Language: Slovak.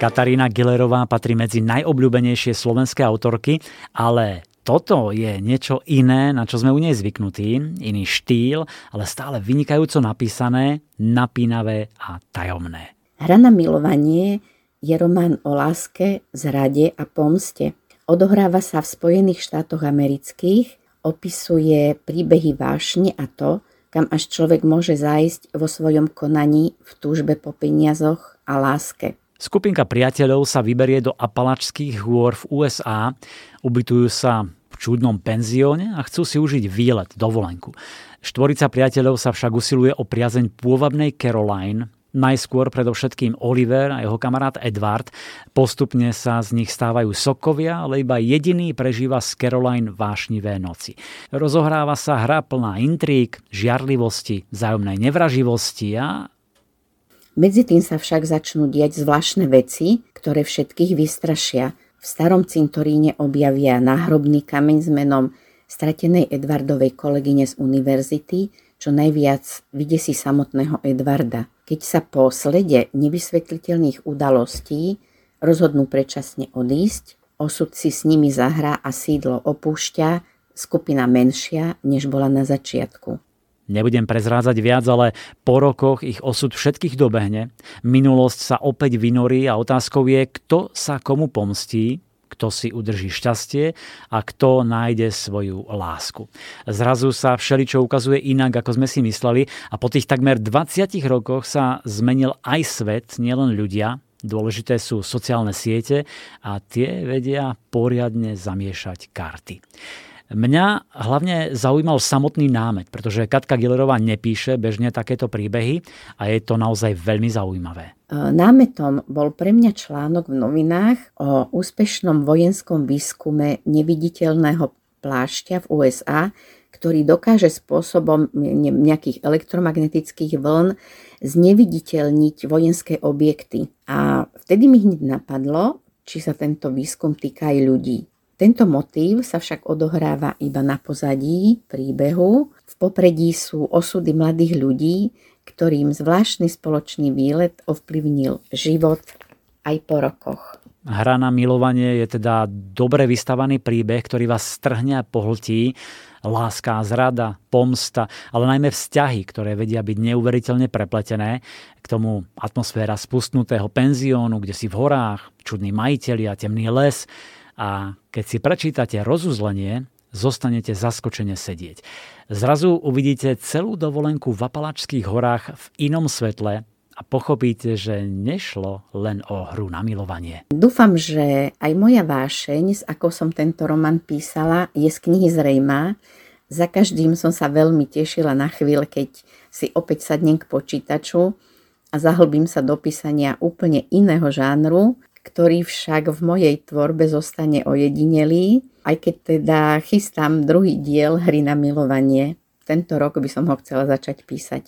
Katarína Gillerová patrí medzi najobľúbenejšie slovenské autorky, ale toto je niečo iné, na čo sme u nej zvyknutí, iný štýl, ale stále vynikajúco napísané, napínavé a tajomné. Hra na milovanie je román o láske, zrade a pomste. Odohráva sa v Spojených štátoch amerických, opisuje príbehy vášne a to, kam až človek môže zájsť vo svojom konaní v túžbe po peniazoch a láske. Skupinka priateľov sa vyberie do Apalačských hôr v USA, ubytujú sa v čudnom penzióne a chcú si užiť výlet, dovolenku. Štvorica priateľov sa však usiluje o priazeň pôvabnej Caroline, Najskôr predovšetkým Oliver a jeho kamarát Edward. Postupne sa z nich stávajú sokovia, ale iba jediný prežíva z Caroline vášnivé noci. Rozohráva sa hra plná intrík, žiarlivosti, vzájomnej nevraživosti a medzi tým sa však začnú diať zvláštne veci, ktoré všetkých vystrašia. V starom cintoríne objavia náhrobný kameň s menom stratenej Edvardovej kolegyne z univerzity, čo najviac vydesí samotného Edvarda. Keď sa po slede nevysvetliteľných udalostí rozhodnú predčasne odísť, osud si s nimi zahrá a sídlo opúšťa skupina menšia, než bola na začiatku. Nebudem prezrádzať viac, ale po rokoch ich osud všetkých dobehne. Minulosť sa opäť vynorí a otázkou je, kto sa komu pomstí, kto si udrží šťastie a kto nájde svoju lásku. Zrazu sa všeličo ukazuje inak, ako sme si mysleli a po tých takmer 20 rokoch sa zmenil aj svet, nielen ľudia, Dôležité sú sociálne siete a tie vedia poriadne zamiešať karty. Mňa hlavne zaujímal samotný námet, pretože Katka Gillerová nepíše bežne takéto príbehy a je to naozaj veľmi zaujímavé. E, námetom bol pre mňa článok v novinách o úspešnom vojenskom výskume neviditeľného plášťa v USA, ktorý dokáže spôsobom nejakých elektromagnetických vln zneviditeľniť vojenské objekty. A vtedy mi hneď napadlo, či sa tento výskum týka aj ľudí. Tento motív sa však odohráva iba na pozadí príbehu. V popredí sú osudy mladých ľudí, ktorým zvláštny spoločný výlet ovplyvnil život aj po rokoch. Hra na milovanie je teda dobre vystavaný príbeh, ktorý vás strhne a pohltí. Láska, zrada, pomsta, ale najmä vzťahy, ktoré vedia byť neuveriteľne prepletené. K tomu atmosféra spustnutého penziónu, kde si v horách, čudní majiteľi a temný les – a keď si prečítate rozuzlenie, zostanete zaskočene sedieť. Zrazu uvidíte celú dovolenku v Apalačských horách v inom svetle a pochopíte, že nešlo len o hru na milovanie. Dúfam, že aj moja vášeň, s akou som tento román písala, je z knihy zrejmá. Za každým som sa veľmi tešila na chvíľ, keď si opäť sadnem k počítaču a zahlbím sa do písania úplne iného žánru, ktorý však v mojej tvorbe zostane ojedinelý, aj keď teda chystám druhý diel hry na milovanie. Tento rok by som ho chcela začať písať.